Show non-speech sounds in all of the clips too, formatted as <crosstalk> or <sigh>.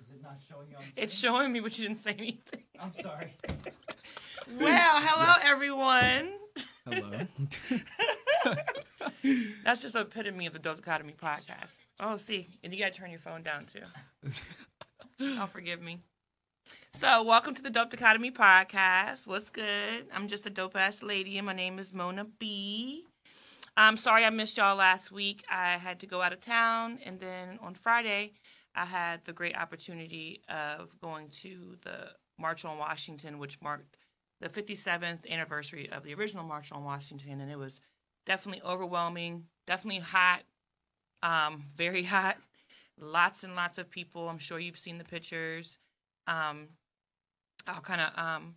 Is it not showing you on screen? It's showing me, but you didn't say anything. I'm sorry. <laughs> Well, hello everyone. Hello. <laughs> That's just an epitome of the Dope Dichotomy podcast. Oh, see, and you gotta turn your phone down too. <laughs> oh, forgive me. So, welcome to the Dope Dichotomy podcast. What's good? I'm just a dope ass lady, and my name is Mona B. I'm sorry I missed y'all last week. I had to go out of town, and then on Friday, I had the great opportunity of going to the March on Washington, which marked the 57th anniversary of the original March on Washington, and it was definitely overwhelming, definitely hot, um, <laughs> very hot. Lots and lots of people. I'm sure you've seen the pictures. Um, I'll kind of um,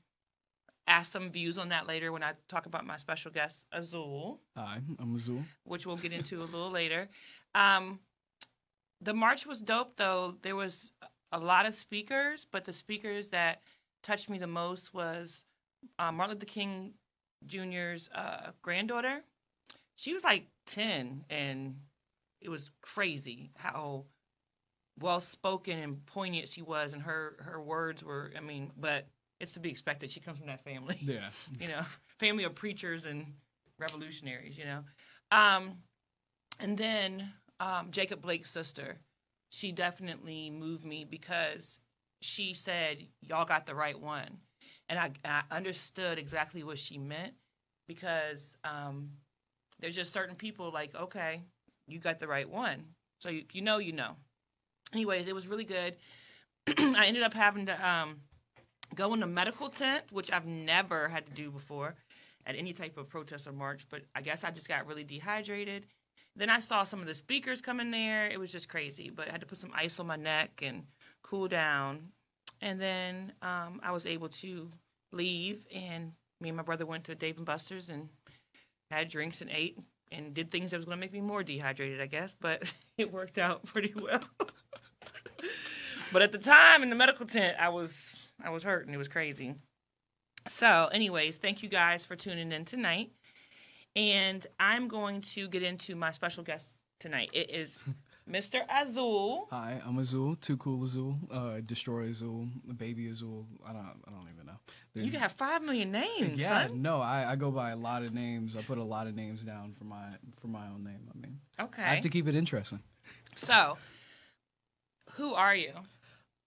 ask some views on that later when I talk about my special guest, Azul, Hi, I'm Azul. which we'll get into a little <laughs> later. Um, the march was dope, though. There was a lot of speakers, but the speakers that touched me the most was uh, Martin Luther King Jr.'s uh, granddaughter. She was like 10, and it was crazy how well spoken and poignant she was, and her, her words were, I mean, but it's to be expected. She comes from that family Yeah. <laughs> you know, family of preachers and revolutionaries, you know. Um, and then um, Jacob Blake's sister, she definitely moved me because she said, "Y'all got the right one," and I, I understood exactly what she meant because um, there's just certain people like, okay, you got the right one, so if you know, you know. Anyways, it was really good. <clears throat> I ended up having to um, go in a medical tent, which I've never had to do before at any type of protest or march, but I guess I just got really dehydrated. Then I saw some of the speakers come in there. It was just crazy, but I had to put some ice on my neck and cool down. And then um, I was able to leave, and me and my brother went to Dave and Buster's and had drinks and ate and did things that was going to make me more dehydrated, I guess, but <laughs> it worked out pretty well. <laughs> but at the time in the medical tent, I was I was hurt and it was crazy. So, anyways, thank you guys for tuning in tonight. And I'm going to get into my special guest tonight. It is <laughs> Mr. Azul. Hi, I'm Azul. Too cool Azul. Uh, Destroy Azul. Baby Azul. I don't. I don't even know. You There's- can have five million names. yeah. son. No, I, I go by a lot of names. I put a lot of names down for my for my own name. I mean, okay. I have to keep it interesting. So, who are you?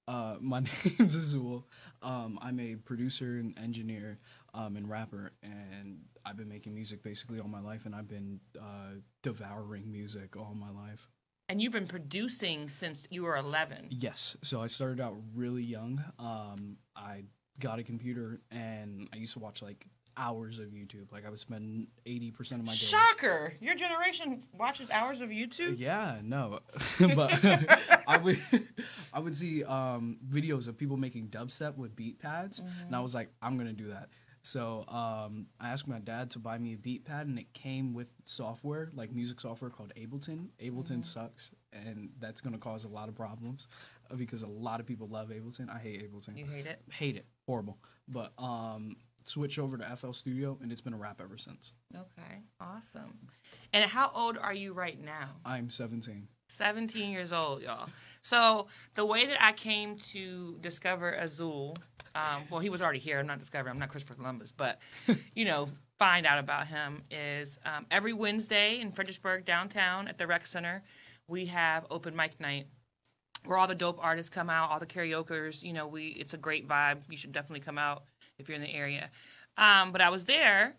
Uh, my <laughs> name's Azul. Um, I'm a producer and engineer um, and rapper, and I've been making music basically all my life, and I've been uh, devouring music all my life. And you've been producing since you were 11. Yes. So I started out really young. Um, I got a computer, and I used to watch like hours of YouTube. Like I would spend eighty percent of my day. Shocker! Your generation watches hours of YouTube. Yeah, no, <laughs> but I would <laughs> I would see um, videos of people making dubstep with beat pads, and I was like, I'm gonna do that. So um, I asked my dad to buy me a beat pad, and it came with software, like music software called Ableton. Ableton sucks, and that's gonna cause a lot of problems uh, because a lot of people love Ableton. I hate Ableton. You hate it? hate it, horrible. But um, switched over to FL Studio, and it's been a wrap ever since. Okay, awesome. And how old are you right now? I'm 17. 17 years old, y'all. So the way that I came to discover Azul, um, well, he was already here. I'm not discovering. I'm not Christopher Columbus, but <laughs> you know, find out about him is um, every Wednesday in Fredericksburg downtown at the Rec Center, we have open mic night where all the dope artists come out, all the karaokeers. You know, we it's a great vibe. You should definitely come out if you're in the area. Um, but I was there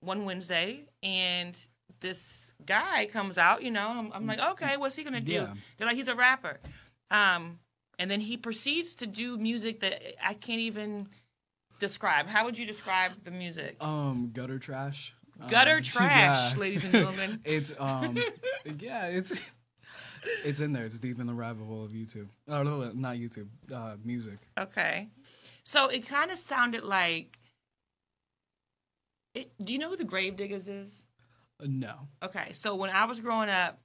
one Wednesday and this guy comes out, you know, I'm, I'm like, okay, what's he gonna do? Yeah. They're like, he's a rapper. Um, and then he proceeds to do music that I can't even describe. How would you describe the music? Um, gutter trash. Gutter Um, <laughs> trash, yeah. ladies and <laughs> gentlemen. it's um, <laughs> yeah, it's it's in there. It's deep in the rabbit hole of YouTube. Oh no, no, not YouTube. Uh, music. Okay. So it kind of sounded like. It, do you know who the Gravediggaz is? No. Okay, so when I was growing up,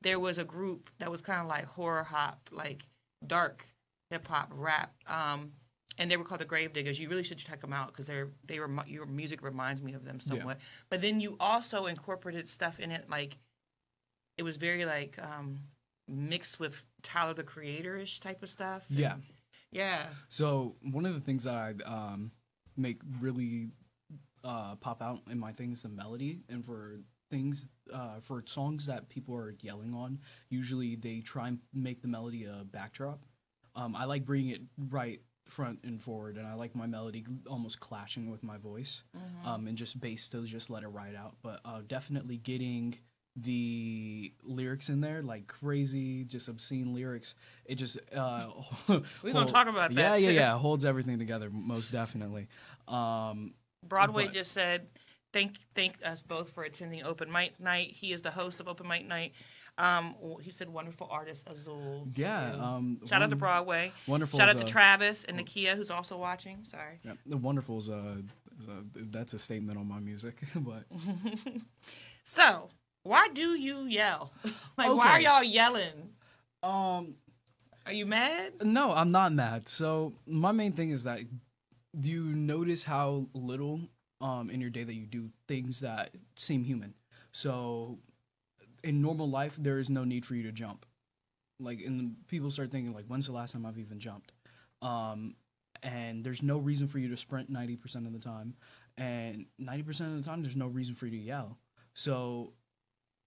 there was a group that was kind of like horror hop, like dark hip hop rap, um, and they were called the Gravediggaz. You really should check them out because they're they were your music reminds me of them somewhat. But then you also incorporated stuff in it like it was very like um, mixed with Tyler the Creator ish type of stuff. Yeah. Yeah. So one of the things that I um, make really uh, pop out in my things is the melody, and for things uh, for songs that people are yelling on, usually they try and make the melody a backdrop. Um, I like bringing it right front and forward, and I like my melody almost clashing with my voice, um, and just bass to just let it ride out. But uh, definitely getting the lyrics in there like crazy just obscene lyrics it just uh <laughs> We're gonna talk about that, yeah yeah yeah holds everything together most definitely um Broadway But- just said, "Thank thank us both for attending open mic night." He is the host of open mic night. Um, he said, "Wonderful artist Azul." yeah um shout out to Broadway. wonderful Shout out to a- Travis and Nakia, who's also watching. Sorry. yeah, the wonderful is a, is a that's a statement on my music <laughs> but <laughs> So, why do you yell? <laughs> like, why are y'all yelling? um Are you mad? No, I'm not mad. So my main thing is that do you notice how little um in your day that you do things that seem human. So in normal life there is no need for you to jump. Like and people start thinking like when's the last time I've even jumped? Um and there's no reason for you to sprint 90% of the time and 90% of the time there's no reason for you to yell. So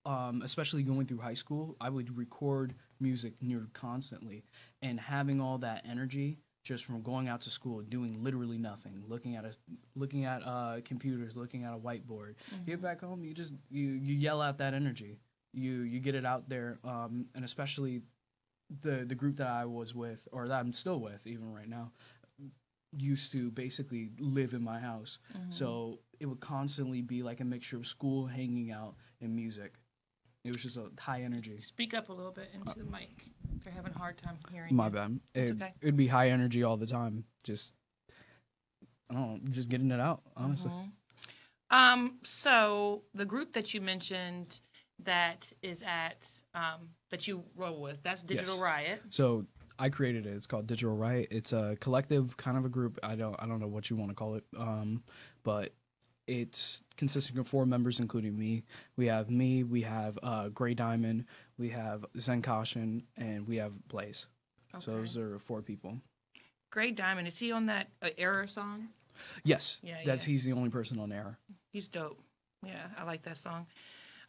um, especially going through high school, I would record music near constantly, and having all that energy just from going out to school, doing literally nothing, looking at a, looking at uh, computers, looking at a whiteboard. You get back home, you just you you yell out that energy. You you get it out there, um, and especially the the group that I was with, or that I'm still with, even right now, used to basically live in my house. So it would constantly be like a mixture of school, hanging out, and music. It was just a high energy. Speak up a little bit into the mic. They're having a hard time hearing. My you. bad. It, okay. It'd be high energy all the time. Just, I don't know, just getting it out, honestly. Um, so the group that you mentioned that is at um, that you roll with, that's Digital Yes. Riot. So I created it. It's called Digital Riot. It's a collective kind of a group. I don't I don't know what you want to call it. Um, but it's consisting of four members, including me. We have me. We have uh, Gray Diamond. We have Zen Caution, and we have Blaze. So those are four people. Gray Diamond is he on that uh, Error song? Yes, Yeah, that's yeah. he's the only person on Error. He's dope. Yeah, I like that song.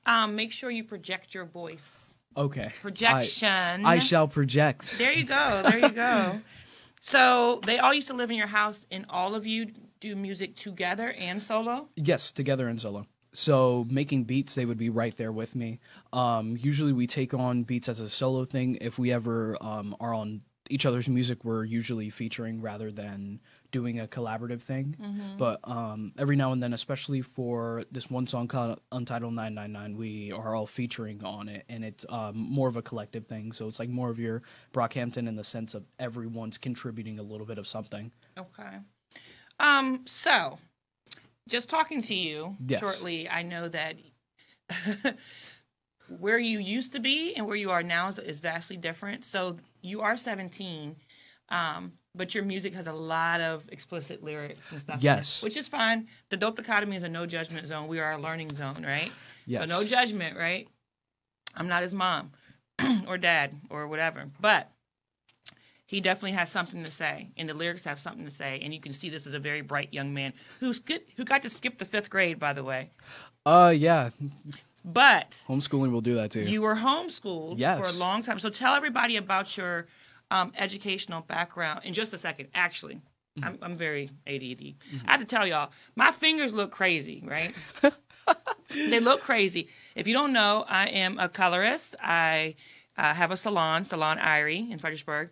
Um, make sure you project your voice. Okay. Projection. I, I shall project. There you go. There you go. <laughs> so they all used to live in your house, and all of you do music together and solo. Yes, together and solo. So making beats, they would be right there with me. Um, usually we take on beats as a solo thing. If we ever um, are on each other's music, we're usually featuring rather than doing a collaborative thing. But um, every now and then, especially for this one song called Untitled 999, we are all featuring on it, and it's um, more of a collective thing. So it's like more of your Brockhampton in the sense of everyone's contributing a little bit of something. Okay. Um, so just talking to you Yes. shortly, I know that <laughs> where you used to be and where you are now is, is vastly different. So you are 17, um, but your music has a lot of explicit lyrics and stuff. Yes. which is fine. The Dope Dichotomy is a no judgment zone. We are a learning zone, right? Yes. So no judgment, right? I'm not his mom <clears throat> or dad or whatever, but he definitely has something to say, and the lyrics have something to say, and you can see this is a very bright young man who's good, who got to skip the fifth grade, by the way. Uh, yeah. But Homeschooling will do that too. you were homeschooled Yes. for a long time, so tell everybody about your um, educational background in just a second. Actually, Mm-hmm. I'm, I'm very ADD. I have to tell y'all, my fingers look crazy, right? <laughs> they look crazy. If you don't know, I am a colorist. I uh, have a salon, Salon Irie in Fredericksburg,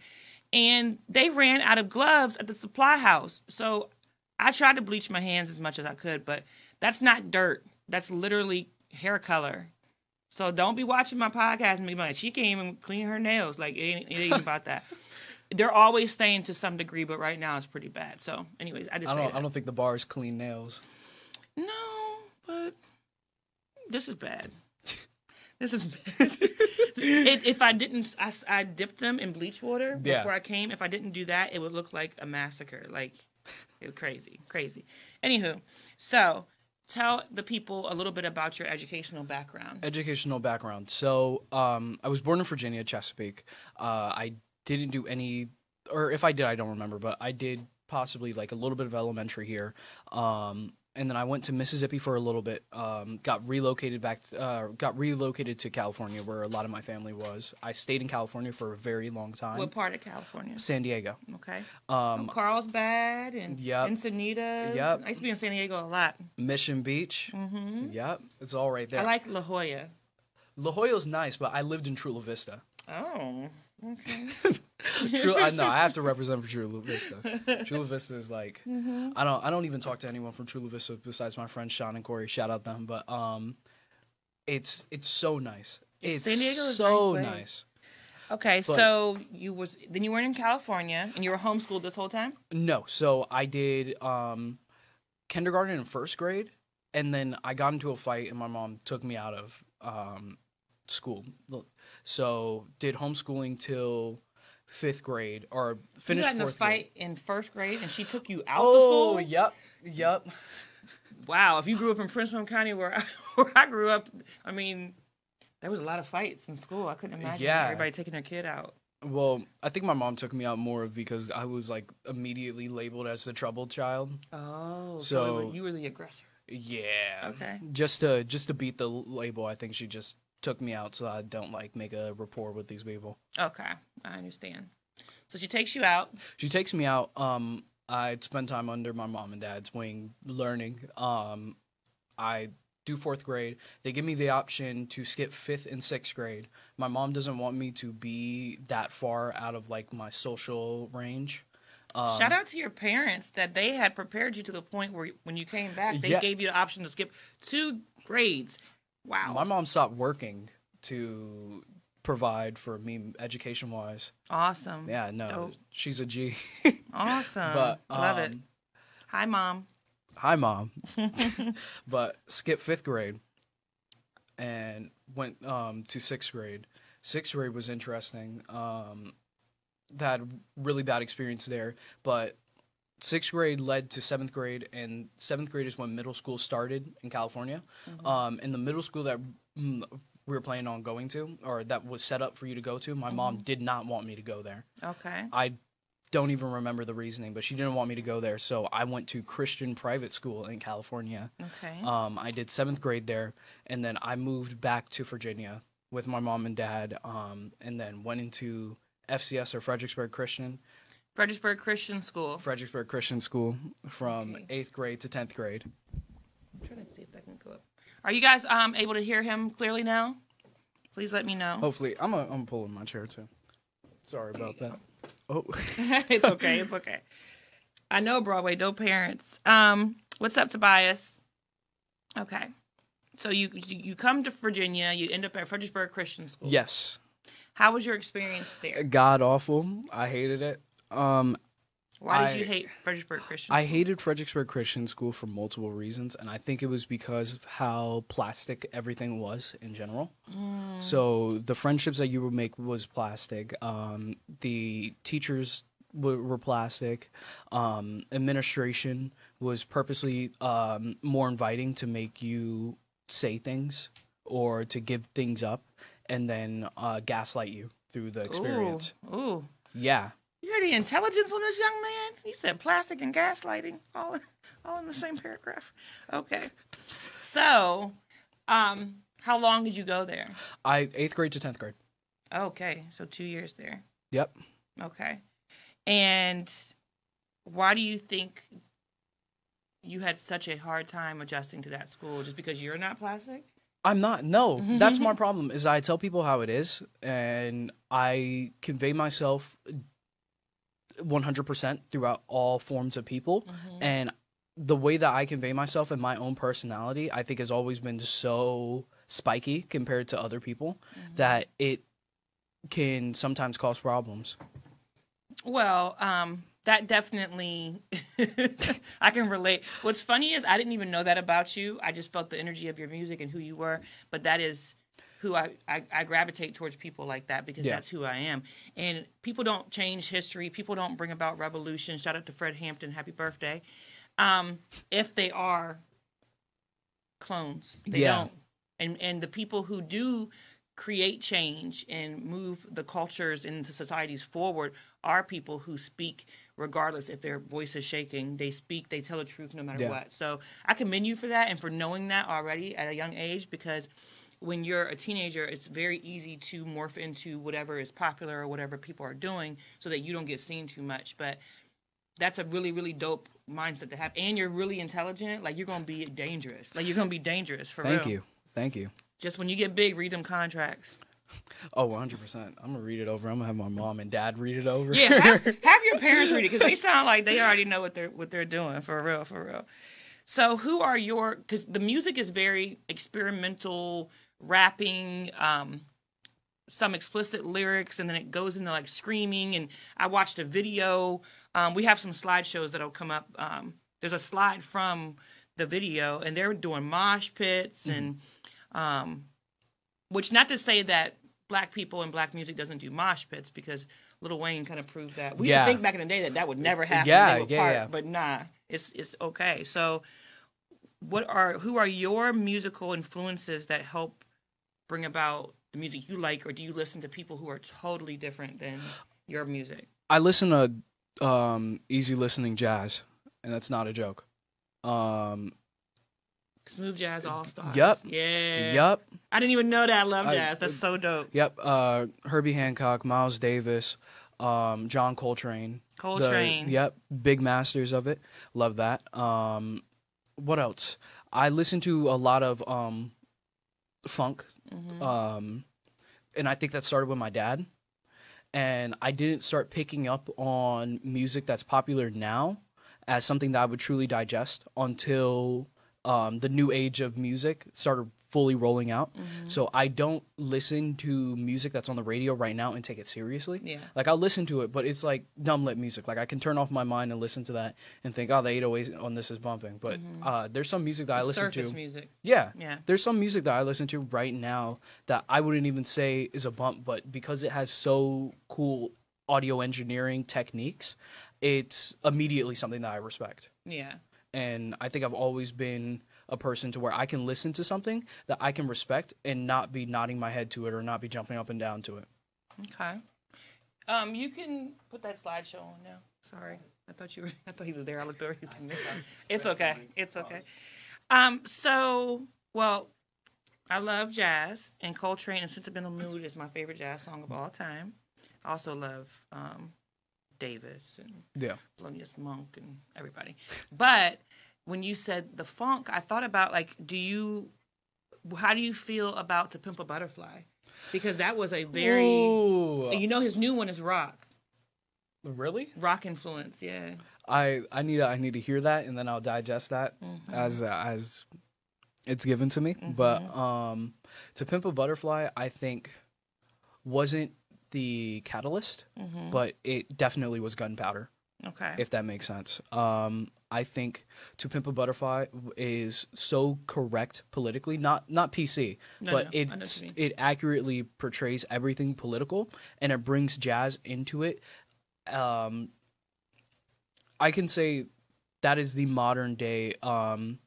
and they ran out of gloves at the supply house. So I tried to bleach my hands as much as I could, but that's not dirt. That's literally hair color. So don't be watching my podcast and be like, she can't even clean her nails. Like it ain't, it ain't about that. <laughs> They're always staying to some degree, but right now it's pretty bad. So, anyways, I just I don't. I don't think the bar is clean nails. No, but this is bad. This is <laughs> it, if I didn't, I, I dipped them in bleach water Yeah. before I came. If I didn't do that, it would look like a massacre. Like it was crazy, crazy. Anywho, so tell the people a little bit about your educational background. Educational background. So um, I was born in Virginia, Chesapeake. Uh, I didn't do any, or if I did, I don't remember, but I did possibly like a little bit of elementary here. Um, and then I went to Mississippi for a little bit. Um, got relocated back. Uh, got relocated to California, where a lot of my family was. I stayed in California for a very long time. What part of California? San Diego. Okay. Um, Carlsbad and Yep. Encinitas. Yep. I used to be in San Diego a lot. Mission Beach. Mm-hmm. Yep, it's all right there. I like La Jolla. La Jolla's nice, but I lived in Chula Vista. Oh. Okay. <laughs> True, I know I have to <laughs> represent for Chula Vista. Chula Vista is like Mm-hmm. I don't I don't even talk to anyone from Chula Vista besides my friends Sean and Corey. Shout out them, but um, it's it's so nice. It's San Diego is so nice nice. Okay, But- so you was then you weren't in California and you were homeschooled this whole time? No, so I did um, kindergarten and first grade, and then I got into a fight, and my mom took me out of um, school. So did homeschooling till fifth grade, or You finished got in a fourth fight grade. in first grade and she took you out the Oh, school? yep, yep. Wow, if you grew up in Prince William County where I, <laughs> where I grew up, I mean, there was a lot of fights in school. I couldn't imagine Yeah. everybody taking their kid out. Well, I think my mom took me out more because I was like immediately labeled as the troubled child. Oh, so, So- you were the aggressor. Yeah. Okay. Just to just to beat the label, I think she just took me out so I don't like make a rapport with these people. Okay, I understand. So she takes you out. She takes me out. Um, I'd spend time under my mom and dad's wing learning. Um, I do fourth grade. They give me the option to skip fifth and sixth grade. My mom doesn't want me to be that far out of like my social range. Um, Shout out to your parents that they had prepared you to the point where when you came back, they Yeah. gave you the option to skip two grades. Wow. My mom stopped working to provide for me education wise. awesome. Yeah, no, Dope. she's a G. <laughs> Awesome. but Love it. um, Hi, mom. Hi, mom. <laughs> <laughs> but skipped fifth grade and went um, to sixth grade. Sixth grade was interesting. Um, had really bad experience there, but sixth grade led to seventh grade, and seventh grade is when middle school started in California. Um, and the middle school that mm, we were planning on going to, or that was set up for you to go to, my mom did not want me to go there. Okay. I don't even remember the reasoning, but she didn't want me to go there. So I went to Christian private school in California. Okay. Um, I did seventh grade there, and then I moved back to Virginia with my mom and dad, um, and then went into FCS or Fredericksburg Christian, Fredericksburg Christian School. Fredericksburg Christian School from Okay. eighth grade to tenth grade. I'm trying to see if that can go up. Are you guys um able to hear him clearly now? Please let me know. Hopefully, I'm gonna I'm pulling my chair too. Sorry about that. Oh, <laughs> it's okay. It's okay. I know Broadway. No parents. Um, what's up, Tobias? Okay. So you you come to Virginia. You end up at Fredericksburg Christian School. yes, How was your experience there? god awful. I hated it. Um, Why did I- you hate Fredericksburg Christian? I School? hated Fredericksburg Christian School for multiple reasons, and I think it was because of how plastic everything was in general. So the friendships that you would make was plastic. Um, the teachers were, were plastic. Um, administration was purposely um, more inviting to make you say things or to give things up, and then uh, gaslight you through the experience. Ooh, ooh. Yeah. You hear the intelligence on this young man? He said plastic and gaslighting all, all in the same paragraph. Okay. So, um, how long did you go there? I eighth grade to tenth grade. Okay, so two years there. Yep. Okay. And why do you think you had such a hard time adjusting to that school? Just because you're not plastic? I'm not. No, <laughs> that's my problem. Is I tell people how it is, and I convey myself 100% throughout all forms of people, and the way that I convey myself and my own personality, I think, has always been so spiky compared to other people that it can sometimes cause problems. Well, um, that definitely <laughs> I can relate. What's funny is I didn't even know that about you. I just felt the energy of your music and who you were. But that is who I, I, I gravitate towards people like that because Yeah. that's who I am. And people don't change history. People don't bring about revolution. Shout out to Fred Hampton. Happy birthday. Um, if they are clones. They Yeah. don't. And and the people who do create change and move the cultures and the societies forward are people who speak regardless if their voice is shaking. They speak, they tell the truth no matter Yeah. what. So I commend you for that and for knowing that already at a young age because when you're a teenager, it's very easy to morph into whatever is popular or whatever people are doing so that you don't get seen too much. But that's a really, really dope mindset to have. And you're really intelligent. Like you're gonna be dangerous. Like you're gonna be dangerous for real. Thank real. you. Thank you. Just when you get big, read them contracts. Oh, 100%. I'm going to read it over. I'm going to have my mom and dad read it over. Yeah, have, <laughs> have your parents read it because they sound like they already know what they're what they're doing for real, for real. So, who are your? Because the music is very experimental, rapping, um, some explicit lyrics, and then it goes into like screaming. And I watched a video. Um, we have some slideshows that'll come up. Um, there's a slide from the video, and they're doing mosh pits and. Um, which not to say that black people and black music doesn't do mosh pits because Lil Wayne kind of proved that. We used Yeah. to think back in the day that that would never happen. Yeah, yeah, part, yeah. But nah, it's it's okay. So, what are who are your musical influences that help bring about the music you like, or do you listen to people who are totally different than your music? I listen to um, easy listening jazz, and that's not a joke. Um, Smooth Jazz All Stars. Yup. Yeah. Yep. I didn't even know that. I love I- jazz. That's so dope. Yep. Uh, Herbie Hancock, Miles Davis, um, John Coltrane. the- Coltrane. yep. Big masters of it. Love that. Um, what else? I listen to a lot of um, funk. Mm-hmm. Um, and I think that started with my dad. And I didn't start picking up on music that's popular now as something that I would truly digest until um, the new age of music started fully rolling out. Mm-hmm. So I don't listen to music that's on the radio right now and take it seriously. Yeah. Like I'll listen to it, but it's like dumb lit music. Like I can turn off my mind and listen to that and think, oh, the 808 on this is bumping. But uh, there's some music that I listen to. music. Yeah. Yeah. There's some music that I listen to right now that I wouldn't even say is a bump, but because it has so cool audio engineering techniques, it's immediately something that I respect. Yeah. And I think I've always been a person to where I can listen to something that I can respect and not be nodding my head to it or not be jumping up and down to it. Okay. Um, you can put that slideshow on now. Sorry, I thought you were. <laughs> I thought he was there. I looked over. He was. It's okay. It's okay. Um. So, well, I love jazz, and Coltrane and "Sentimental Mood" is my favorite jazz song of all time. I also love um, Davis and Yeah. Thelonious Monk and everybody. But when you said the funk, I thought about like, do you, how do you feel about "To Pimp a Butterfly"? Because that was a very, Ooh. you know, his new one is rock, really? rock influence. Yeah. I I need to, I need to hear that and then I'll digest that Mm-hmm. as uh, as it's given to me. But um, to pimp a butterfly, I think wasn't the catalyst, Mm-hmm. but it definitely was gunpowder. Okay. If that makes sense. Um, I think to pimp a butterfly is so correct politically, not not PC, No, but no, it know what you mean. it accurately portrays everything political and it brings jazz into it. Um, I can say that is the modern day um,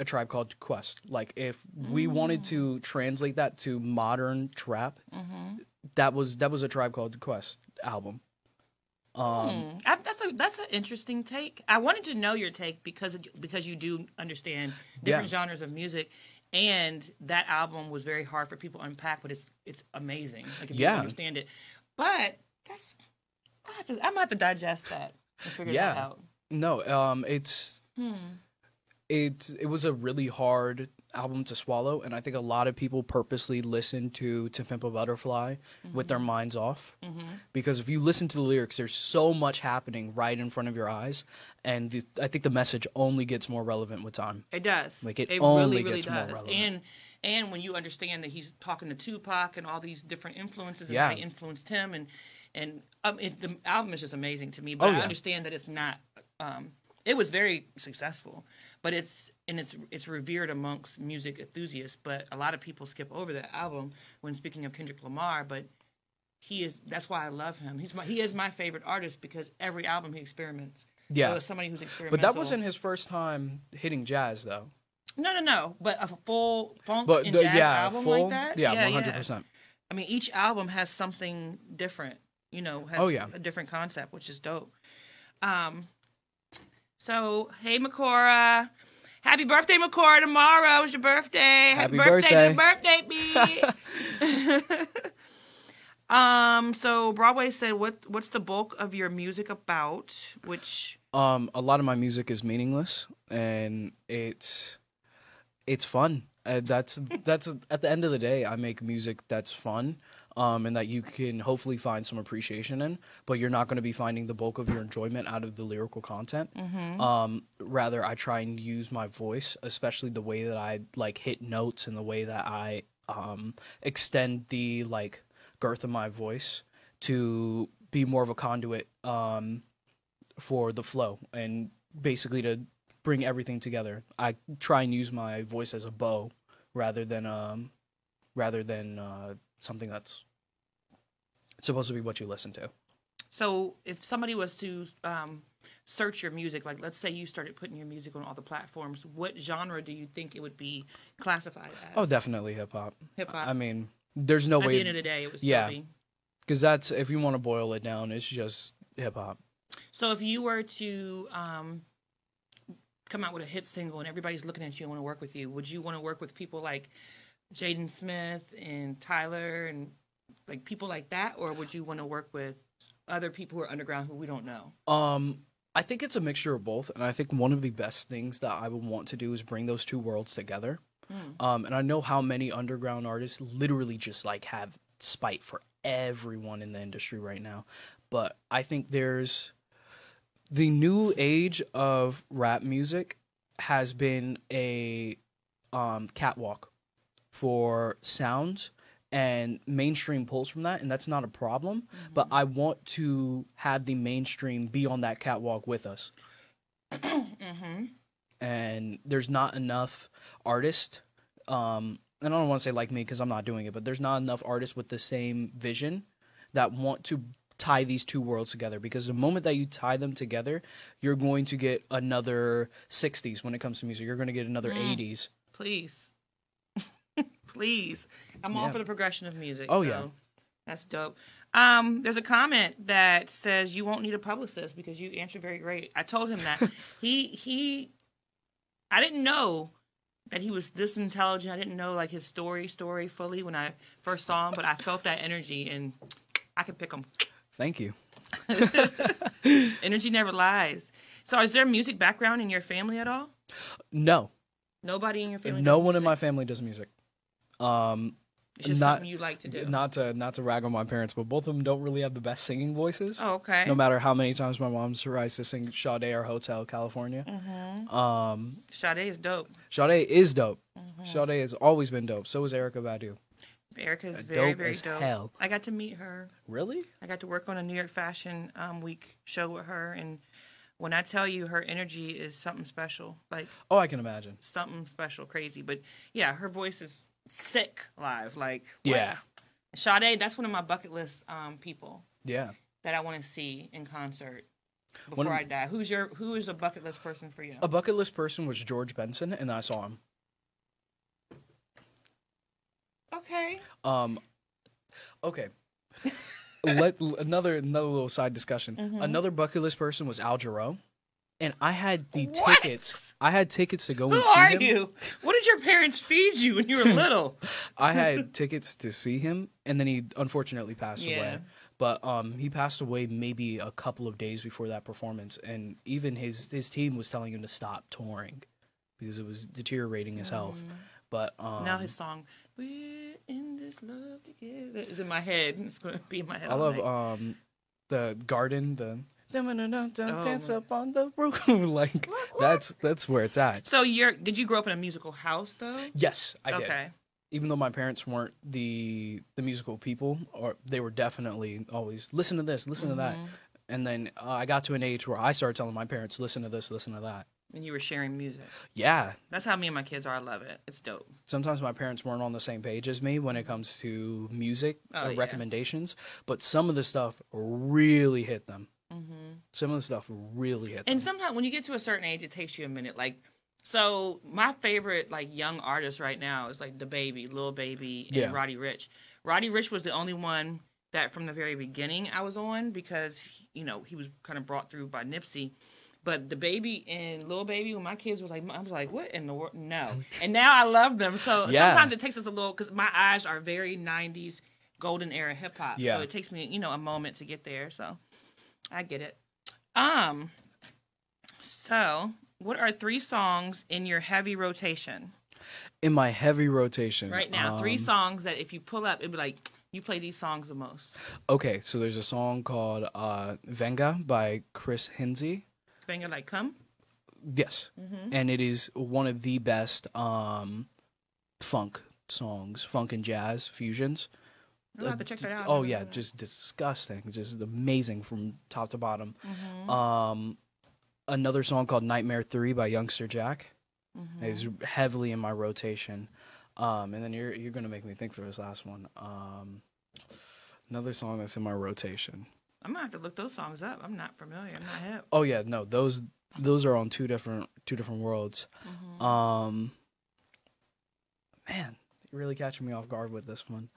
a tribe called Quest. Like if we wanted Mm. to translate that to modern trap, Mm-hmm. that was that was a tribe called Quest album. Um, Hmm. I, that's a that's an interesting take. I wanted to know your take because because you do understand different Yeah. genres of music, and that album was very hard for people to unpack, but it's it's amazing. Like if you understand it, but that's I have to, I'm gonna have to digest that and figure that Yeah. out. No, um, it's Hmm. it it was a really hard album to swallow, and I think a lot of people purposely listen to "To Pimp a Butterfly" with their minds off, because if you listen to the lyrics, there's so much happening right in front of your eyes, and the, I think the message only gets more relevant with time. It does. Like, it really, only really gets more does. relevant. And and when you understand that he's talking to Tupac and all these different influences and Yeah. they influenced him, and and um, it, the album is just amazing to me. But Oh, I understand that it's not. Um, it was very successful, but it's and it's it's revered amongst music enthusiasts. But a lot of people skip over that album when speaking of Kendrick Lamar. But he is that's why I love him. He's my he is my favorite artist because every album he experiments. Yeah. so somebody who's experimental. But that wasn't his first time hitting jazz, though. No, no, no. But a full funk But and the, jazz yeah, album full, like that. yeah, one hundred percent. I mean, each album has something different. You know, has Oh, yeah. a different concept, which is dope. Um, so hey, Makora. Happy birthday, Makora! Tomorrow is your birthday. Happy birthday, birthday. birthday, B. <laughs> <laughs> um. So Broadway said, "What? What's the bulk of your music about?" Which Um, a lot of my music is meaningless, and it's it's fun. Uh, that's that's at the end of the day, I make music that's fun, um, and that you can hopefully find some appreciation in. But you're not going to be finding the bulk of your enjoyment out of the lyrical content. Um, rather, I try and use my voice, especially the way that I like hit notes and the way that I um, extend the like girth of my voice to be more of a conduit um, for the flow and basically to bring everything together. I try and use my voice as a bow rather than um rather than uh, something that's supposed to be what you listen to. So, if somebody was to um, search your music, like let's say you started putting your music on all the platforms, what genre do you think it would be classified as? Oh, definitely hip hop. hip hop. I mean, there's no At the end of the day, it was yeah. yeah. because that's if you want to boil it down, it's just hip hop. So, if you were to um, come out with a hit single and everybody's looking at you and want to work with you, would you want to work with people like Jaden Smith and Tyler and like people like that, or would you want to work with other people who are underground who we don't know? Um, I think it's a mixture of both, and I think one of the best things that I would want to do is bring those two worlds together. Um, and I know how many underground artists literally just like have spite for everyone in the industry right now, but I think there's the new age of rap music has been a um, catwalk for sounds and mainstream pulls from that and that's not a problem mm-hmm. but i want to have the mainstream be on that catwalk with us. <coughs> Mm-hmm. And there's not enough artists um and i don't want to say like me because i'm not doing it but there's not enough artists with the same vision that want to tie these two worlds together because the moment that you tie them together you're going to get another 60s when it comes to music. You're going to get another mm. 80s Please. Please. I'm all for the progression of music. Oh, so yeah. That's dope. Um, there's a comment that says you won't need a publicist because you answer very great. I told him that. <laughs> he he I didn't know that he was this intelligent. I didn't know like his story story fully when I first saw him, but I felt that energy and I could pick him. thank you <laughs> <laughs> Energy never lies. So is there a music background in your family at all? no Nobody in your family? no one in my family does music um It's just not- something you like to do. not to not to rag on my parents but both of them don't really have the best singing voices oh, okay. no matter how many times my mom tries to sing Sade or Hotel California. Mm-hmm. Um, Sade is dope. Sade is dope. Mm-hmm. Sade has always been dope. So is Erykah Badu. Erykah's Uh, very, dope very dope. hell. I got to meet her. Really? I got to work on a New York Fashion um, Week show with her, and when I tell you her energy is something special, like Oh, I can imagine. something special, crazy. But yeah, her voice is sick live. Like what? Yeah. Sade, that's one of my bucket list um, people Yeah. that I want to see in concert before of- I die. Who's your who is a bucket list person for you? A bucket list person was George Benson, and I saw him. Okay. Um, okay. <laughs> Let another another little side discussion. Mm-hmm. Another bucket list person was Al Jarreau, and I had the What? tickets. I had tickets to go Who and see are him. you? What did your parents feed you when you were <laughs> little? I had tickets to see him, and then he unfortunately passed Yeah. away. But um, he passed away maybe a couple of days before that performance, and even his his team was telling him to stop touring because it was deteriorating his health. But um, now his song "We're in this love together" is in my head. <laughs> It's gonna be in my head. I love um the garden the Oh, dance up on the roof <laughs> like that's that's where it's at. So you're did you grow up in a musical house though? Yes, I did. okay. even though my parents weren't the the musical people or they were definitely always listen to this listen to that Mm-hmm. and then uh, i got to an age where i started telling my parents listen to this listen to that And you were sharing music. yeah That's how me and my kids are. I love it. It's dope. sometimes my parents weren't on the same page as me when it comes to music Oh, or yeah. recommendations but some of the stuff really hit them some of the stuff really hit them Mm-hmm. And sometimes when you get to a certain age, it takes you a minute. Like So my favorite like young artist right now is like DaBaby, Lil Baby, and Yeah. Roddy Ricch. Roddy Ricch was the only one that from the very beginning I was on because you know he was kind of brought through by Nipsey. But DaBaby and Lil Baby, when my kids was like, I was like, what in the world? No. <laughs> And now I love them. So Yeah. sometimes it takes us a little because my eyes are very '90s golden era hip hop. Yeah. So it takes me, you know, a moment to get there. So I get it. Um. So, what are three songs in your heavy rotation In my heavy rotation right now? three um, songs that if you pull up, it'd be like you play these songs the most. Okay, so there's a song called uh, "Venga" by Chris Hinsey. Venga like come. Yes, Mm-hmm. and it is one of the best um, funk songs, funk and jazz fusions. I'll have to check that out. Oh yeah, just disgusting, just amazing from top to bottom. Mm-hmm. Um, another song called "Nightmare 3 by Youngster Jack Mm-hmm. is heavily in my rotation. Um, and then you're you're gonna make me think for this last one. Um, another song that's in my rotation. I'm gonna have to look those songs up. I'm not familiar. I'm not hip. Oh yeah, no, those those are on two different two different worlds. Mm-hmm. Um, man, you're really catching me off guard with this one.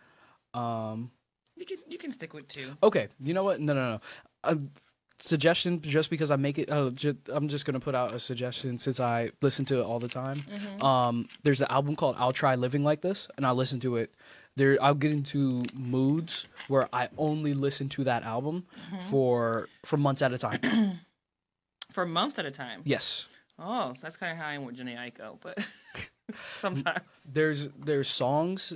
Um, You can you can stick with two. okay, you know what? No, no, no. A suggestion, just because I make it, uh, ju- I'm just gonna put out a suggestion since I listen to it all the time. Um, there's an album called "I'll Try Living Like This," and I listen to it. There, I'll get into moods where I only listen to that album for for months at a time. <clears throat> For months at a time. yes. Oh, that's kind of how I am with Jhené Aiko, but <laughs> <laughs> sometimes. there's there's songs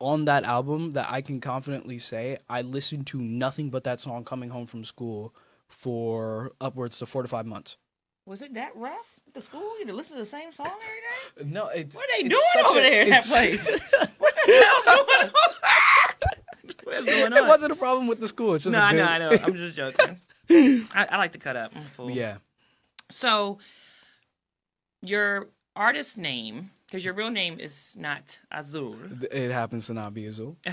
on that album that I can confidently say I listened to nothing but that song coming home from school for upwards to four to five months. Was it that rough at the school? You had to listen to the same song every day? <laughs> No, it's What are they doing over a- there in that <laughs> place? <laughs> what the hell's going on? Going on? It wasn't a problem with the school. It's just no, a I know, I know. I'm just joking. I, I like to cut up. I'm a fool. Yeah, So, your artist name, because your real name is not Azul, it happens to not be Azul. <laughs>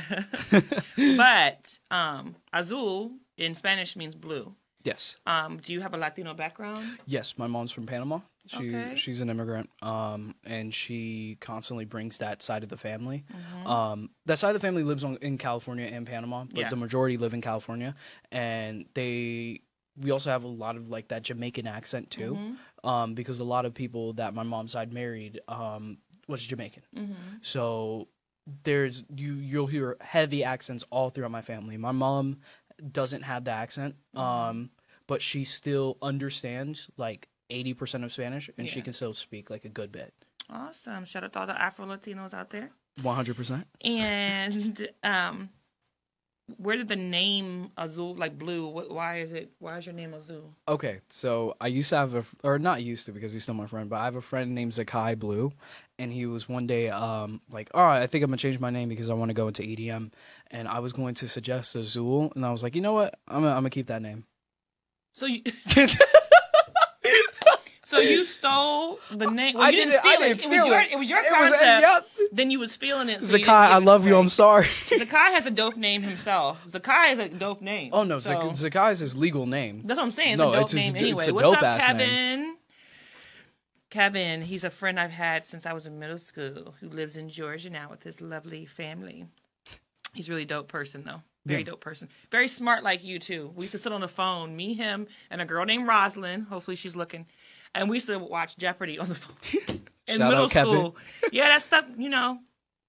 <laughs> but um, Azul in Spanish means blue. Yes, Um, do you have a Latino background? yes. My mom's from Panama. She's Okay. she's an immigrant. Um, and she constantly brings that side of the family. Mm-hmm. Um, that side of the family lives on in California and Panama, but Yeah. the majority live in California, and they. We also have a lot of like that Jamaican accent too, Mm-hmm. um, because a lot of people that my mom's side married um, was Jamaican. Mm-hmm. So there's you you'll hear heavy accents all throughout my family. My mom doesn't have the accent, Mm-hmm. um, but she still understands like eighty percent of Spanish, and she can still speak like a good bit. Awesome. Shout out to all the Afro Latinos out there. One hundred percent. And um, where did the name Azul, like blue, wh- why is it? Why is your name Azul? Okay, so I used to have a, or not used to because he's still my friend, but I have a friend named Zakai Blue, and he was one day um like, all right, I think I'm gonna change my name because I want to go into EDM, and I was going to suggest Azul, and I was like, you know what, I'm gonna, I'm gonna keep that name. So you, <laughs> <laughs> so you stole the name. Well, I you didn't didn't- I steal it. didn't It was your, it. it was your It was- concept. yep. Then you was feeling it. So Zakai, I love you. I'm sorry. <laughs> Zakai has a dope name himself. Zakai is a dope name. Oh no, So- Zakai is his legal name. That's what I'm saying. It's No, a dope it's name it's anyway. a What's up, dope-ass Kevin? name. Kevin, he's a friend I've had since I was in middle school who lives in Georgia now with his lovely family. He's a really dope person though. Very Yeah. dope person. Very smart like you too. We used to sit on the phone, me, him, and a girl named Rosalind. Hopefully she's looking. And we used to watch Jeopardy on the phone. <laughs> in Shout middle out, Kevin. school. Yeah, that's stuff, you know,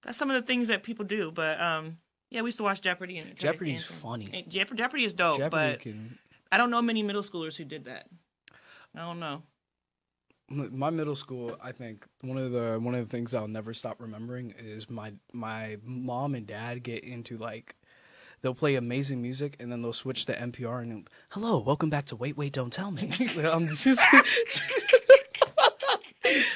that's some of the things that people do. But um yeah, we used to watch Jeopardy and try to Jeopardy's funny. And Jeop- Jeopardy is dope, Jeopardy but can. I don't know many middle schoolers who did that. I don't know. My middle school, I think one of the one of the things I'll never stop remembering is my my mom and dad get into like they'll play amazing music and then they'll switch to NPR and hello, welcome back to Wait Wait Don't Tell Me. <laughs> <laughs>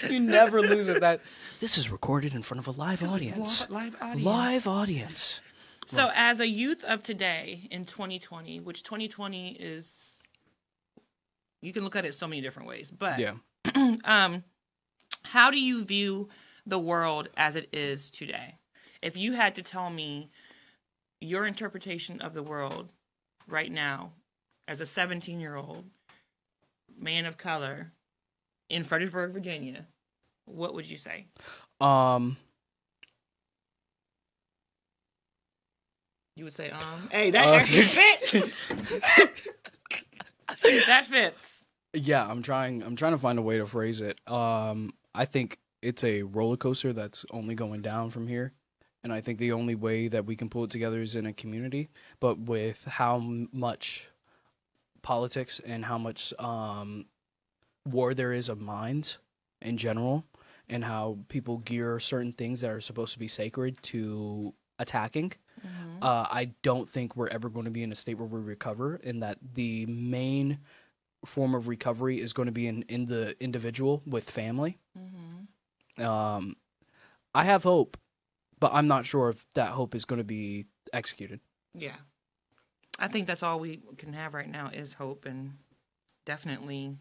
You never lose it. That this is recorded in front of a live audience. Live audience. Live audience. So, as a youth of today in 2020, which 2020 is, you can look at it so many different ways, but Yeah. <clears throat> um, how do you view the world as it is today? If you had to tell me your interpretation of the world right now as a 17 year old man of color in Fredericksburg, Virginia, what would you say? Um, You would say, um, hey, that Uh, actually <laughs> fits. <laughs> that fits. yeah, I'm trying. I'm trying to find a way to phrase it. Um, I think it's a roller coaster that's only going down from here, and I think the only way that we can pull it together is in a community. But with how much politics and how much um, war there is of minds in general, and how people gear certain things that are supposed to be sacred to attacking. Uh, I don't think we're ever going to be in a state where we recover, and that the main form of recovery is going to be in, in the individual with family. Um, I have hope, but I'm not sure if that hope is going to be executed. Yeah. I think that's all we can have right now is hope and definitely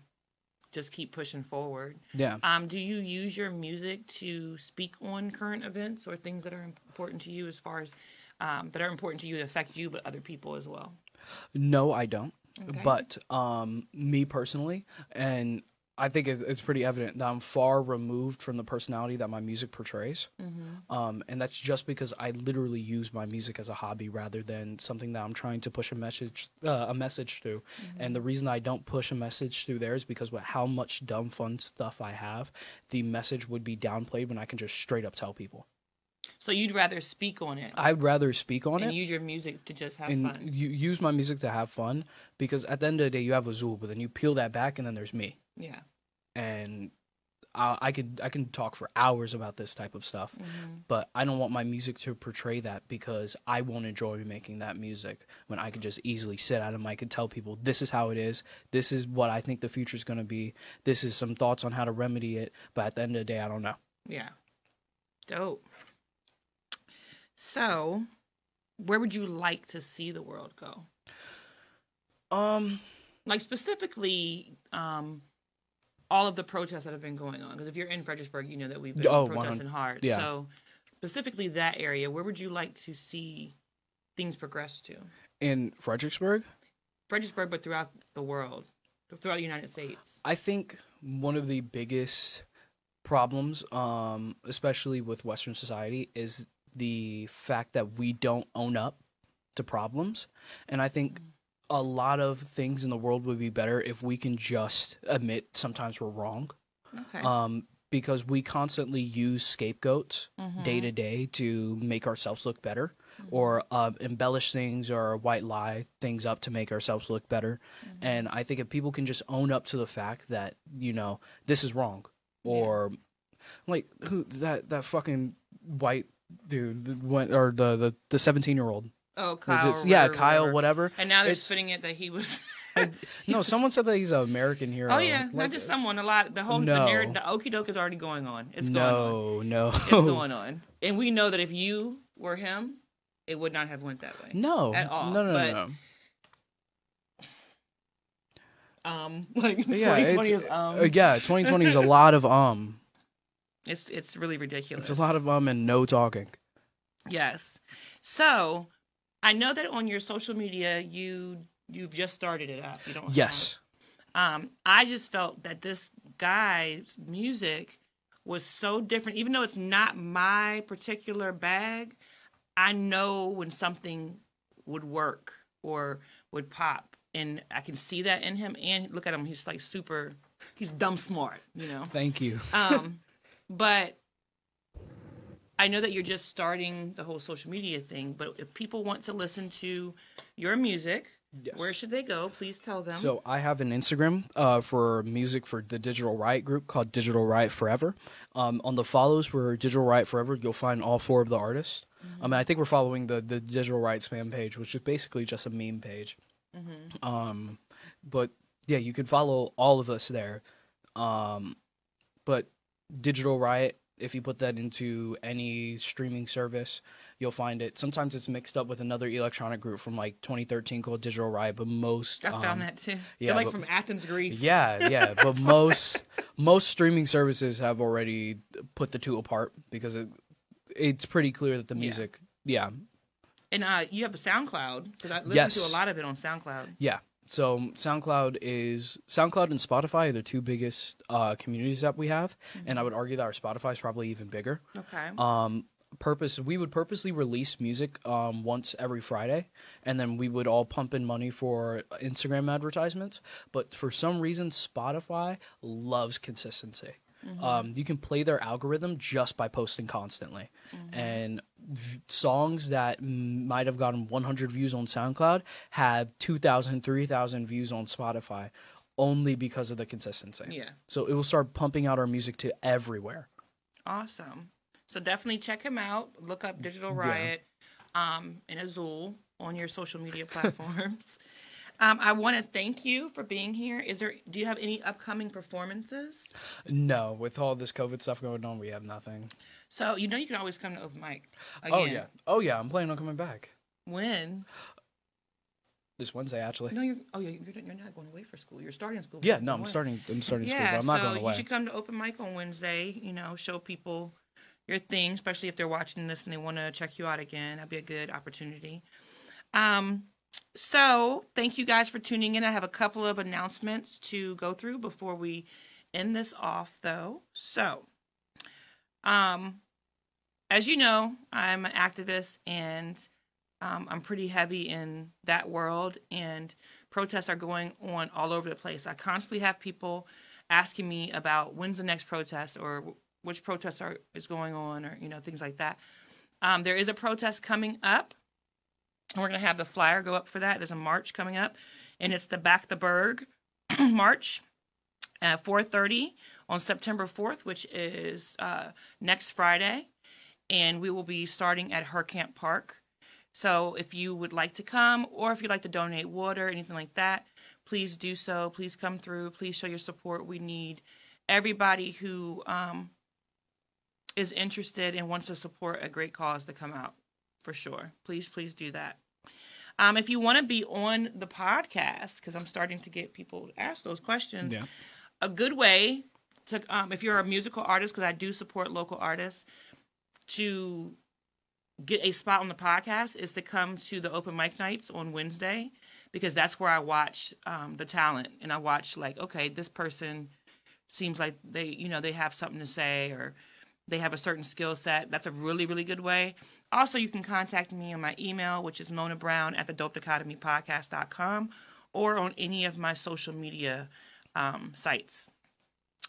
just keep pushing forward. Yeah. Um, do you use your music to speak on current events or things that are important to you as far as um, that are important to you to affect you but other people as well? No, I don't. Okay. But um, me personally, and I think it's pretty evident that I'm far removed from the personality that my music portrays. Um, and that's just because I literally use my music as a hobby rather than something that I'm trying to push a message uh, a message through. And the reason I don't push a message through there is because with how much dumb fun stuff I have, the message would be downplayed when I can just straight up tell people. So you'd rather speak on it I'd rather speak on and it. use your music to just have and fun. you use my music to have fun because at the end of the day you have Azul, but then you peel that back and then there's me, Yeah. and I, I could I can talk for hours about this type of stuff, but I don't want my music to portray that because I won't enjoy making that music when I could just easily sit at a mic and tell people this is how it is, this is what I think the future is going to be, this is some thoughts on how to remedy it, but at the end of the day I don't know. Yeah. Dope. So, where would you like to see the world go? Um, Like specifically, um, all of the protests that have been going on. Because if you're in Fredericksburg, you know that we've been Oh, protesting hard. yeah. So, specifically that area, where would you like to see things progress to? in Fredericksburg. Fredericksburg, but throughout the world, throughout the United States. I think one of the biggest problems, um, especially with Western society, is the fact that we don't own up to problems. And I think a lot of things in the world would be better if we can just admit sometimes we're wrong. Okay. Um, because we constantly use scapegoats Mm-hmm. day to day to make ourselves look better or uh, embellish things or white lie things up to make ourselves look better. Mm-hmm. And I think if people can just own up to the fact that, you know, this is wrong or like who that that fucking white dude one or the the, the 17 year old oh, Kyle. yeah Ritter, kyle whatever. whatever And now they're It's- spinning it that he was. <laughs> no <laughs> someone said that he's an american hero Oh yeah, not just someone. A lot. The whole the, No. narrative, the okey doke is already going on. It's going on. no no It's <laughs> going on, and we know that if you were him, it would not have went that way. no At all, no no but- no, no. Um, like yeah 2020 is um, uh, yeah 2020 is a lot of um it's it's really ridiculous. it's a lot of um and no talking yes. So, I know that on your social media, you you've just started it up. You don't. yes um, I just felt that this guy's music was so different, even though it's not my particular bag. I know when something would work or would pop, and I can see that in him. And look at him; he's like super, he's dumb smart, you know. thank you Um, <laughs> but I know that you're just starting the whole social media thing. But if people want to listen to your music, Yes. where should they go? Please tell them. So I have an Instagram uh, for music for the Digital Riot group called Digital Riot Forever. Um, on the follows for Digital Riot Forever, you'll find all four of the artists. I mean, I think we're following the the Digital Riot spam page, which is basically just a meme page. Um, but yeah, you can follow all of us there. Um, but Digital Riot, if you put that into any streaming service, you'll find it. Sometimes it's mixed up with another electronic group from like 2013 called Digital Riot, but most I found um, that too. yeah, They're like but- from Athens, Greece. yeah, yeah, <laughs> but most most streaming services have already put the two apart because it it's pretty clear that the Yeah. music, yeah, And uh, you have a SoundCloud because I listen Yes. to a lot of it on SoundCloud. yeah. So SoundCloud is SoundCloud and Spotify are the two biggest uh, communities that we have, and I would argue that our Spotify is probably even bigger. Okay. Um, purpose we would purposely release music um, once every Friday, and then we would all pump in money for Instagram advertisements. But for some reason, Spotify loves consistency. Um, you can play their algorithm just by posting constantly, and v- songs that m- might have gotten 100 views on SoundCloud have 2,000, 3,000 views on Spotify, only because of the consistency. yeah. So it will start pumping out our music to everywhere. Awesome. So definitely check him out. Look up Digital Riot um, and Azul on your social media platforms. <laughs> um, I want to thank you for being here. Is there? Do you have any upcoming performances? No, with all this COVID stuff going on, we have nothing. So you know you can always come to open mic. Again. Oh yeah, oh yeah. I'm planning on coming back When? this Wednesday. Actually, No, you're. Oh yeah, you're, you're not going away for school. You're starting school. yeah. No, I'm away. starting. I'm starting school, but I'm not so going away. you should come to open mic on Wednesday. You know, show people your thing, especially if they're watching this and they want to check you out again. That'd be a good opportunity. Um, so thank you guys for tuning in. I have a couple of announcements to go through before we end this off, though. So, um, as you know, I'm an activist and um, I'm pretty heavy in that world, and protests are going on all over the place. I constantly have people asking me about when's the next protest or which protest are, is going on or you know things like that. Um, there is a protest coming up. We're going to have the flyer go up for that. There's a march coming up, and it's the Back the Berg <clears throat> march at 4:30 on September 4th, which is uh, next Friday, and we will be starting at Hurkamp Park. So if you would like to come, or if you'd like to donate water, anything like that, please do so. Please come through. Please show your support. We need everybody who um, is interested and wants to support a great cause to come out for sure. Please, please do that. Um, if you want to be on the podcast, because I'm starting to get people to ask those questions, Yeah. a good way to, um, if you're a musical artist, because I do support local artists, to get a spot on the podcast is to come to the open mic nights on Wednesday because that's where I watch um, the talent. And I watch like okay this person seems like they you know they have something to say or they have a certain skill set. That's a really really good way. Also you can contact me on my email which is mona brown at the dope dichotomy podcast.com or on any of my social media um, sites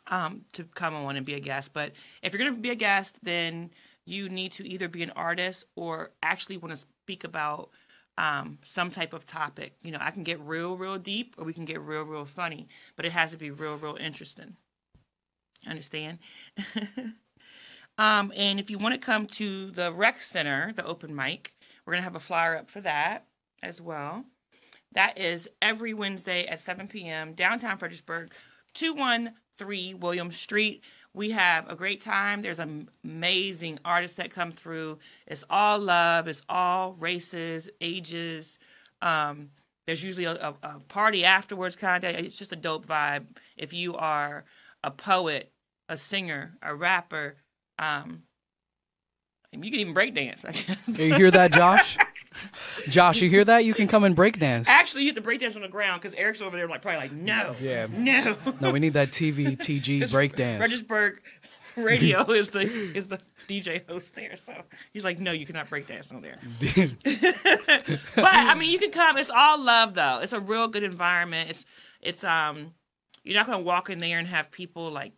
um, to come on and be a guest. But if you're going to be a guest, then you need to either be an artist or actually want to speak about um, some type of topic. You know, I can get real, real deep, or we can get real, real funny, but it has to be real, real interesting. Understand? <laughs> um, and if you want to come to the rec center, the open mic, we're gonna have a flyer up for that as well. That is every Wednesday at 7 p.m. downtown Fredericksburg, 213 William Street. We have a great time. There's amazing artists that come through. It's all love. It's all races, ages. Um, there's usually a, a, a party afterwards, kind of. It's just a dope vibe. If you are a poet, a singer, a rapper, um, you can even break dance. <laughs> You hear that, Josh? Josh, you hear that? You can come and break dance. Actually, you have to break dance on the ground because Eric's over there, like probably like, no, Yeah. no. No, we need that TV TG <laughs> break dance. Fredericksburg Radio <laughs> is the is the DJ host there, so he's like, no, you cannot break dance on there. but I mean, you can come. It's all love, though. It's a real good environment. It's it's um, you're not gonna walk in there and have people like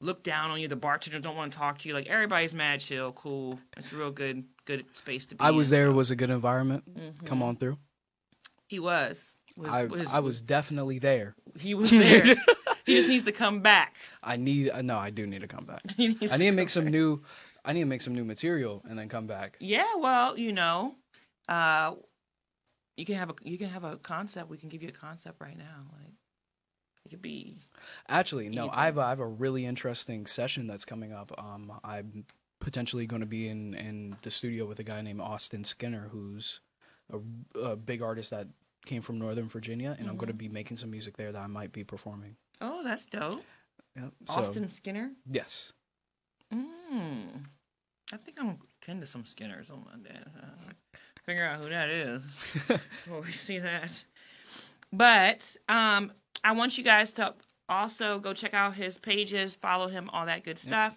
look down on you. The bartenders don't want to talk to you. Like everybody's mad, chill, cool. It's a real good good space to be. I was in, there. So. was a good environment. Mm-hmm. Come on through. He was. was, I was- I was definitely there. He was there. <laughs> he just needs to come back. I need. Uh, no, I do need to come back. <laughs> I need to come make some new. I need to make some new material and then come back. Yeah, well, you know, uh, you can have a you can have a concept. We can give you a concept right now. Like it could be. Actually, no, I have, a, I have a really interesting session that's coming up. Um, I'm potentially going to be in, in the studio with a guy named Austin Skinner, who's a, a big artist that came from Northern Virginia, and I'm going to Mm-hmm. be making some music there that I might be performing. Oh, that's dope. Yep. So, Austin Skinner. Yes. Mm. I think I'm kin to some Skinners. on my dad. Uh, figure out who that is. <laughs> before we see that. But um, I want you guys to also go check out his pages, follow him, all that good stuff.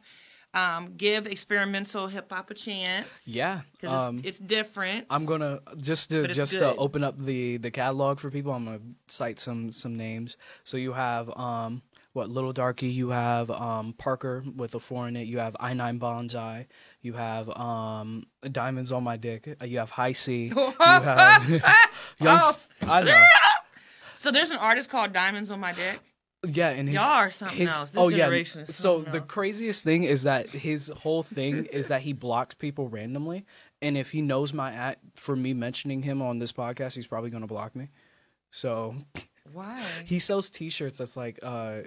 Um, give experimental hip hop a chance. Yeah. because Um, it's, it's different. I'm gonna just to just to open up the the catalog for people. I'm gonna cite some some names. So you have um what Little Darkie. You have um Parker with a four in it. You have I nine Bonsai. You have um Diamonds on My Dick. You have High C. You <laughs> have <laughs> Youngst- I know. So there's an artist called Diamonds on My Dick. Yeah, and his, Y'all are something his- else. This oh yeah. So something the craziest thing is that his whole thing is that he blocks people randomly, and if he knows my at for me mentioning him on this podcast, he's probably gonna block me. So Why? he sells T-shirts that's like uh,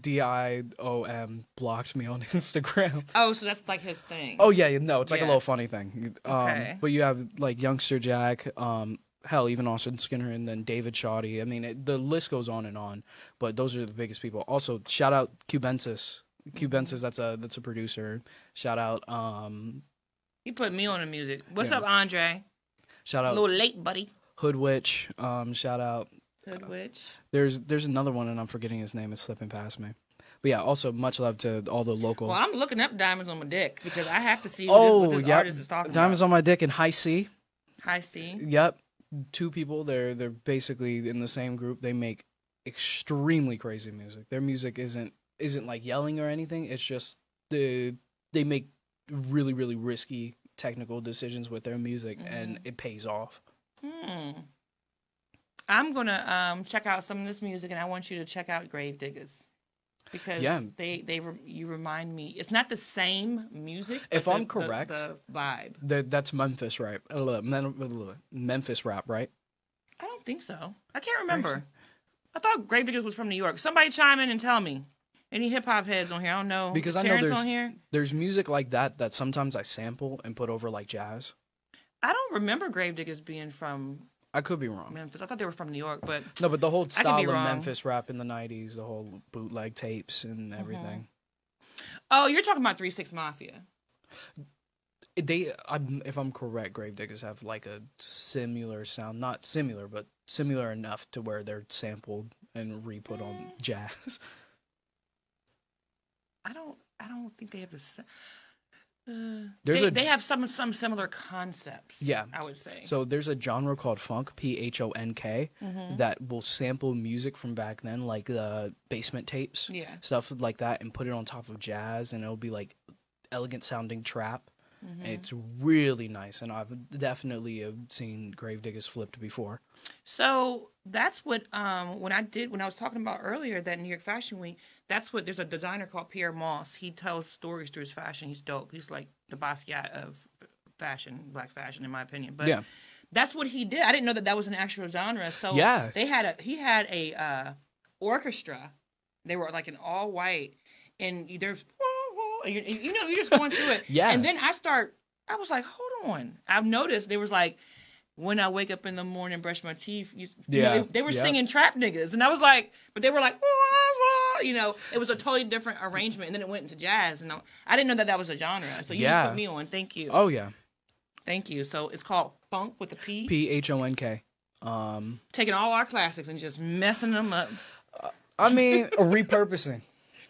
D I O M blocked me on <laughs> Instagram. Oh, so that's like his thing. Oh yeah, no, it's like Yeah. a little funny thing. Um, Okay. But you have like Youngster Jack, um, hell, even Austin Skinner, and then David Shawty. I mean, it, the list goes on and on. But those are the biggest people. Also, shout out Cubensis. Cubensis, that's a that's a producer. Shout out, um, You put me on the music. What's Yeah. up, Andre? shout out. A little late, buddy. Hoodwitch. Um, shout out. Hood witch. There's there's another one, and I'm forgetting his name. It's slipping past me. But yeah, also much love to all the local. Well, I'm looking up diamonds on my dick because I have to see oh, this, what this yep. artist is talking Diamonds about. on my dick and High C. High C. Yep, two people. They're they're basically in the same group. They make extremely crazy music. Their music isn't isn't like yelling or anything. It's just the they make really really risky technical decisions with their music, and it pays off. Hmm. I'm gonna um check out some of this music, and I want you to check out Gravediggaz because Yeah. they they re- you remind me. It's not the same music. If but I'm the- the- correct- the, vibe. That that's Memphis rap. Uh, Memphis rap, right? I don't think so. I can't remember. I thought Gravediggaz was from New York. Somebody chime in and tell me. Any hip hop heads on here? I don't know. Because I know there's- on here. There's music like that that sometimes I sample and put over like jazz. I don't remember Gravediggaz being from I could be wrong. Memphis. I thought they were from New York, but No, but the whole style of wrong. Memphis rap in the '90s, the whole bootleg tapes and Mm-hmm. everything. oh, you're talking about Three Six Mafia. they I'm, if i'm correct Gravediggaz have like a similar sound not similar but similar enough to where they're sampled and re-put on jazz I don't. I don't think they have the. Uh, There's they, a- they have some some similar concepts. Yeah. I would say. so there's a genre called phonk p-h-o-n-k Mm-hmm. that will sample music from back then like the basement tapes yeah. stuff like that and put it on top of jazz and it'll be like elegant sounding trap Mm-hmm. it's really nice and i've definitely have seen Gravediggaz flipped before So that's what um when I did when I was talking about earlier that New York Fashion Week. That's what there's a designer called Pyer Moss. He tells stories through his fashion. He's dope. He's like the Basquiat of fashion, black fashion, in my opinion. But Yeah. that's what he did. I didn't know that that was an actual genre. So Yeah. they had a he had a uh, orchestra. They were like an all white, and there's you, you know you're just going through it. <laughs> Yeah. And then I start. I was like, hold on. I've noticed there was like. When I wake up in the morning, brush my teeth. You, you know, Yeah, they, they were yeah. singing trap niggas, and I was like, but they were like, you know, it was a totally different arrangement, and then it went into jazz, and I, I didn't know that that was a genre. So you Yeah. just put me on. Thank you, oh yeah thank you. So it's called phonk with a P. p-h-o-n-k um Taking all our classics and just messing them up, i mean <laughs> repurposing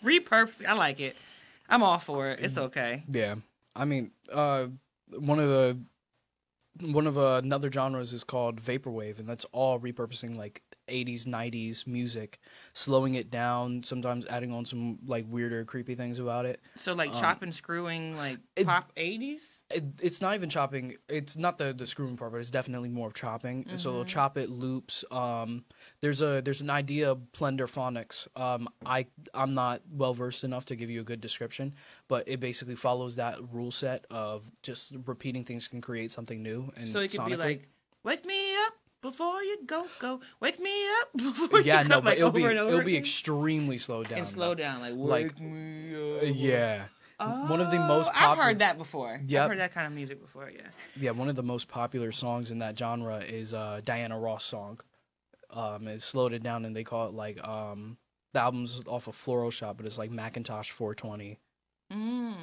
repurposing. I like it. I'm all for it. It's okay. Yeah, I mean, uh, one of the one of uh, another genres is called vaporwave, and that's all repurposing like '80s, '90s music, slowing it down, sometimes adding on some like weirder, creepy things about it. So like chopping, screwing, like Um, it- pop '80s. It. It's not even chopping. It's not the the screwing part, but it's definitely more of chopping. And So they'll chop it loops. Um, there's a there's an idea of Phonics. Um, I I'm not well versed enough to give you a good description, but it basically follows that rule set of just repeating things can create something new. And So it could be like, "Wake me up before you go, go. Wake me up <laughs> before yeah, you no, go." but like, it'll be over and over it'll be extremely slowed down. and slow down, like Like, wake me up. Uh, Yeah. One of the most Oh, I've heard that before. Yep. I've heard that kind of music before. Yeah. Yeah, one of the most popular songs in that genre is uh Diana Ross song. Um it slowed it down and they call it like um the album's off of Floral Shoppe, but it's like Macintosh 420. Mm.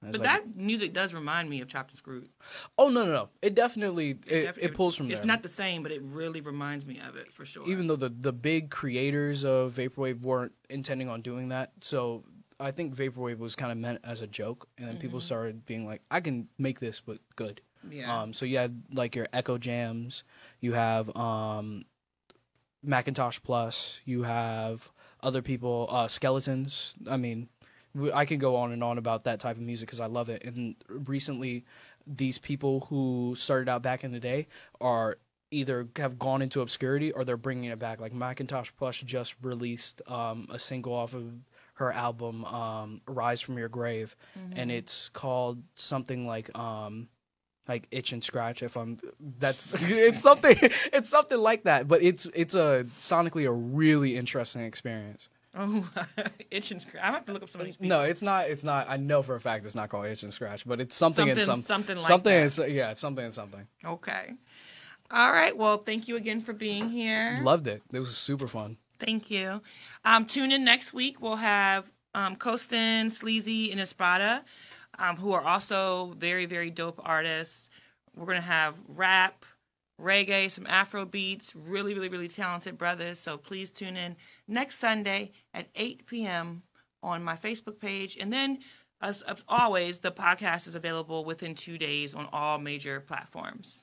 But like- that music does remind me of Chopped and Screwed. oh no no no! It definitely it, Def- it pulls from It's there. not the same, but it really reminds me of it for sure. even though the the big creators of vaporwave weren't intending on doing that so i think vaporwave was kind of meant as a joke and then people started being like i can make this but good. Yeah. um so you had like your eccojams you have um macintosh plus you have other people uh skeletons. I mean w- i could go on and on about that type of music because i love it. And recently these people who started out back in the day are either have gone into obscurity or they're bringing it back. Like macintosh plus just released um, a single off of her album um, rise from your grave and it's called something like um, like itch and scratch if i'm that's <laughs> it's something <laughs> it's something like that but it's it's a sonically a really interesting experience oh, <laughs> itch and scratch. I have to look up some of these people. no it's not it's not i know for a fact it's not called itch and scratch but it's something, Something- some, something like something that. it's yeah it's something it's something Okay. All right. Well, thank you again for being here. loved it it was super fun Thank you. Um, tune in next week. We'll have um, Kostin, Sleazy, and Espada, um, who are also very, very dope artists. We're going to have rap, reggae, some Afro beats, really, really, really talented brothers. So please tune in next Sunday at 8 p.m. on my Facebook page. And then, as, as always, the podcast is available within two days on all major platforms.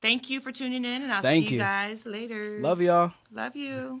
Thank you for tuning in, and I'll Thank see you you. guys later. love y'all Love you.